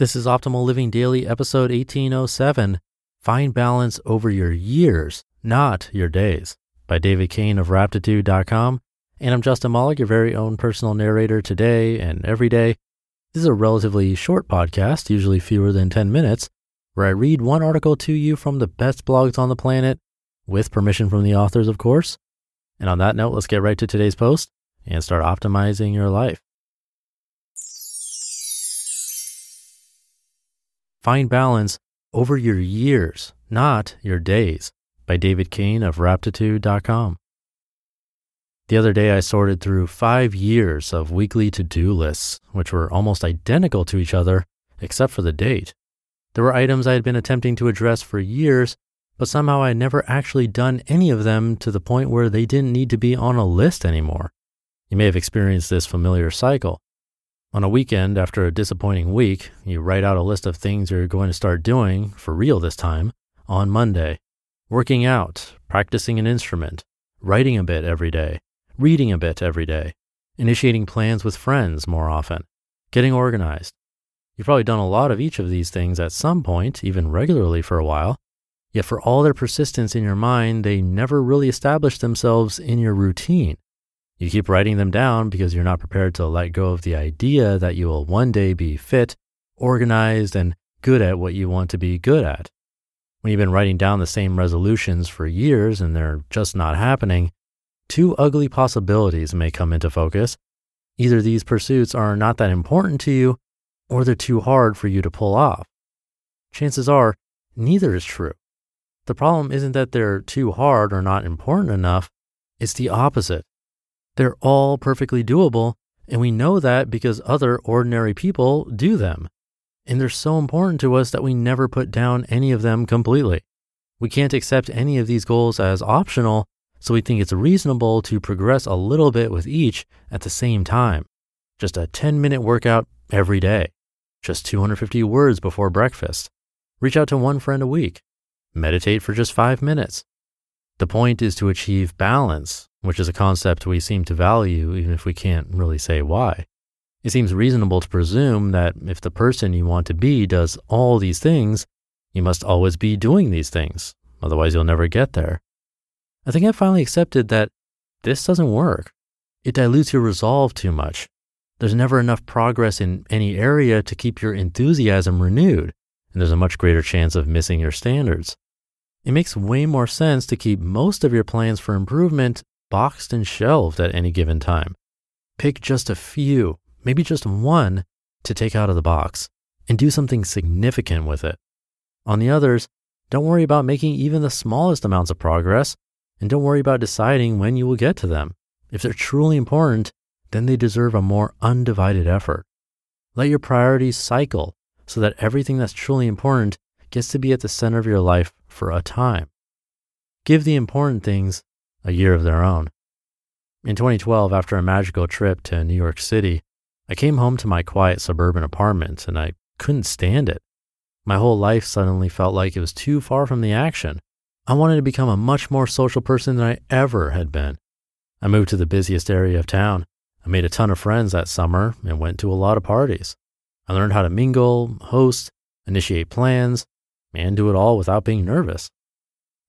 This is Optimal Living Daily, episode 1807 Find Balance Over Your Years, Not Your Days, by David Cain of Raptitude.com. And I'm Justin Malik, your very own personal narrator today and every day. This is a relatively short podcast, usually fewer than 10 minutes, where I read one article to you from the best blogs on the planet, with permission from the authors, of course. And on that note, let's get right to today's post and start optimizing your life. Find balance over your years, not your days, by David Cain of Raptitude.com. The other day, I sorted through five years of weekly to do lists, which were almost identical to each other, except for the date. There were items I had been attempting to address for years, but somehow I had never actually done any of them to the point where they didn't need to be on a list anymore. You may have experienced this familiar cycle. On a weekend after a disappointing week, you write out a list of things you're going to start doing, for real this time, on Monday. Working out, practicing an instrument, writing a bit every day, reading a bit every day, initiating plans with friends more often, getting organized. You've probably done a lot of each of these things at some point, even regularly for a while. Yet for all their persistence in your mind, they never really establish themselves in your routine. You keep writing them down because you're not prepared to let go of the idea that you will one day be fit, organized, and good at what you want to be good at. When you've been writing down the same resolutions for years and they're just not happening, two ugly possibilities may come into focus. Either these pursuits are not that important to you, or they're too hard for you to pull off. Chances are, neither is true. The problem isn't that they're too hard or not important enough, it's the opposite. They're all perfectly doable, and we know that because other ordinary people do them. And they're so important to us that we never put down any of them completely. We can't accept any of these goals as optional, so we think it's reasonable to progress a little bit with each at the same time. Just a 10 minute workout every day. Just 250 words before breakfast. Reach out to one friend a week. Meditate for just five minutes. The point is to achieve balance, which is a concept we seem to value even if we can't really say why. It seems reasonable to presume that if the person you want to be does all these things, you must always be doing these things. Otherwise, you'll never get there. I think I finally accepted that this doesn't work. It dilutes your resolve too much. There's never enough progress in any area to keep your enthusiasm renewed, and there's a much greater chance of missing your standards. It makes way more sense to keep most of your plans for improvement boxed and shelved at any given time. Pick just a few, maybe just one, to take out of the box and do something significant with it. On the others, don't worry about making even the smallest amounts of progress and don't worry about deciding when you will get to them. If they're truly important, then they deserve a more undivided effort. Let your priorities cycle so that everything that's truly important gets to be at the center of your life for a time. Give the important things a year of their own. In 2012, after a magical trip to New York City, I came home to my quiet suburban apartment and I couldn't stand it. My whole life suddenly felt like it was too far from the action. I wanted to become a much more social person than I ever had been. I moved to the busiest area of town. I made a ton of friends that summer and went to a lot of parties. I learned how to mingle, host, initiate plans, and do it all without being nervous.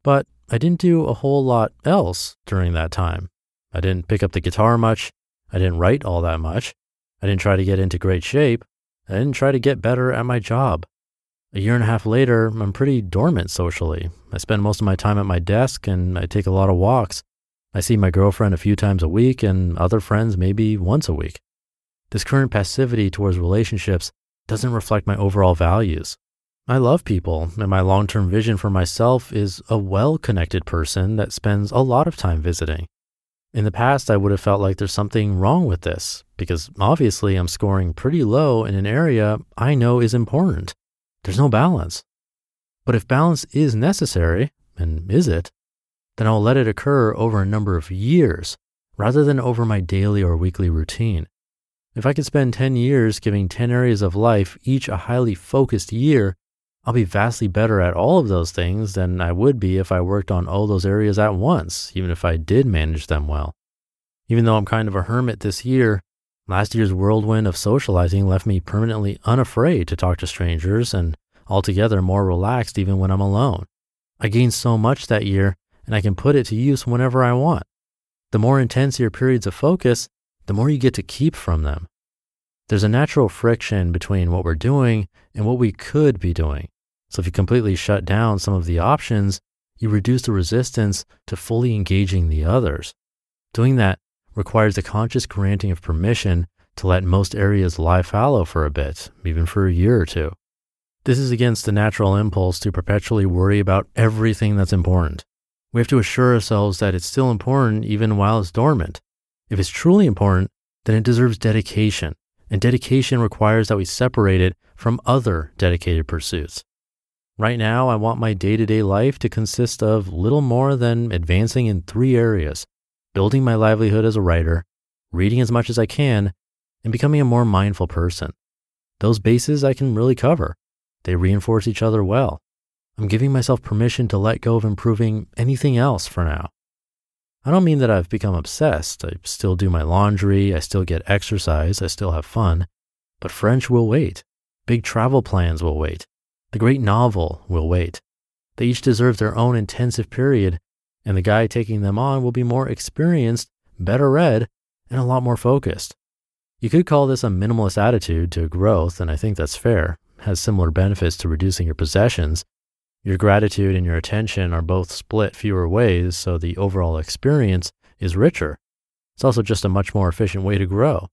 But I didn't do a whole lot else during that time. I didn't pick up the guitar much. I didn't write all that much. I didn't try to get into great shape. I didn't try to get better at my job. A year and a half later, I'm pretty dormant socially. I spend most of my time at my desk and I take a lot of walks. I see my girlfriend a few times a week and other friends maybe once a week. This current passivity towards relationships doesn't reflect my overall values. I love people, and my long term vision for myself is a well connected person that spends a lot of time visiting. In the past, I would have felt like there's something wrong with this because obviously I'm scoring pretty low in an area I know is important. There's no balance. But if balance is necessary, and is it, then I'll let it occur over a number of years rather than over my daily or weekly routine. If I could spend 10 years giving 10 areas of life each a highly focused year, I'll be vastly better at all of those things than I would be if I worked on all those areas at once, even if I did manage them well. Even though I'm kind of a hermit this year, Last year's whirlwind of socializing left me permanently unafraid to talk to strangers and altogether more relaxed even when I'm alone. I gained so much that year and I can put it to use whenever I want. The more intense your periods of focus, the more you get to keep from them. There's a natural friction between what we're doing and what we could be doing. So if you completely shut down some of the options, you reduce the resistance to fully engaging the others. Doing that requires a conscious granting of permission to let most areas lie fallow for a bit, even for a year or two. This is against the natural impulse to perpetually worry about everything that's important. We have to assure ourselves that it's still important even while it's dormant. If it's truly important, then it deserves dedication, and dedication requires that we separate it from other dedicated pursuits. Right now, I want my day to day life to consist of little more than advancing in three areas building my livelihood as a writer, reading as much as I can, and becoming a more mindful person. Those bases I can really cover. They reinforce each other well. I'm giving myself permission to let go of improving anything else for now. I don't mean that I've become obsessed. I still do my laundry, I still get exercise, I still have fun. But French will wait. Big travel plans will wait. The great novel will wait. They each deserve their own intensive period, and the guy taking them on will be more experienced, better read, and a lot more focused. You could call this a minimalist attitude to growth, and I think that's fair. It has similar benefits to reducing your possessions, your gratitude and your attention are both split fewer ways, so the overall experience is richer. It's also just a much more efficient way to grow.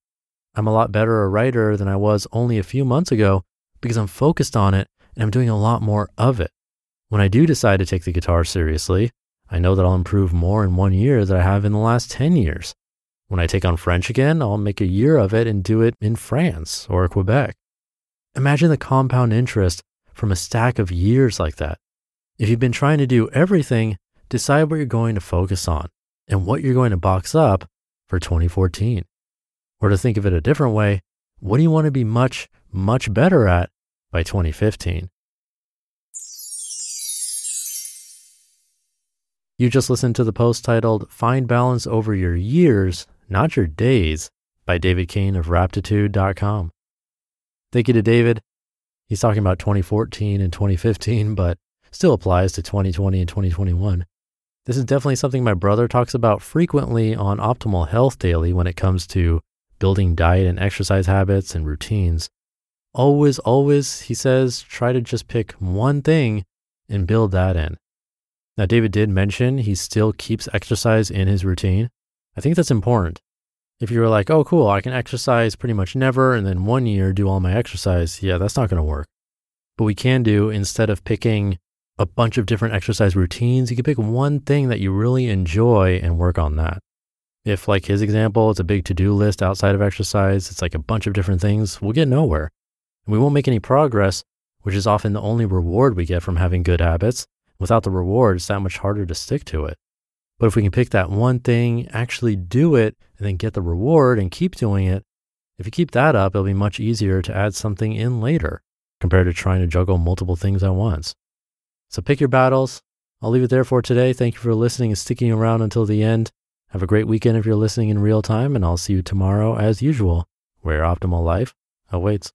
I'm a lot better a writer than I was only a few months ago because I'm focused on it and I'm doing a lot more of it. When I do decide to take the guitar seriously, I know that I'll improve more in one year than I have in the last 10 years. When I take on French again, I'll make a year of it and do it in France or Quebec. Imagine the compound interest from a stack of years like that. If you've been trying to do everything, decide what you're going to focus on and what you're going to box up for 2014. Or to think of it a different way, what do you want to be much, much better at by 2015? You just listened to the post titled Find Balance Over Your Years, Not Your Days by David Cain of Raptitude.com. Thank you to David. He's talking about 2014 and 2015, but still applies to 2020 and 2021. This is definitely something my brother talks about frequently on Optimal Health Daily when it comes to building diet and exercise habits and routines. Always, always, he says, try to just pick one thing and build that in. Now, David did mention he still keeps exercise in his routine. I think that's important. If you were like, oh, cool, I can exercise pretty much never, and then one year do all my exercise, yeah, that's not going to work. But we can do, instead of picking a bunch of different exercise routines, you can pick one thing that you really enjoy and work on that. If, like his example, it's a big to do list outside of exercise, it's like a bunch of different things, we'll get nowhere. And we won't make any progress, which is often the only reward we get from having good habits. Without the reward, it's that much harder to stick to it. But if we can pick that one thing, actually do it, and then get the reward and keep doing it, if you keep that up, it'll be much easier to add something in later compared to trying to juggle multiple things at once. So pick your battles. I'll leave it there for today. Thank you for listening and sticking around until the end. Have a great weekend if you're listening in real time, and I'll see you tomorrow as usual, where your optimal life awaits.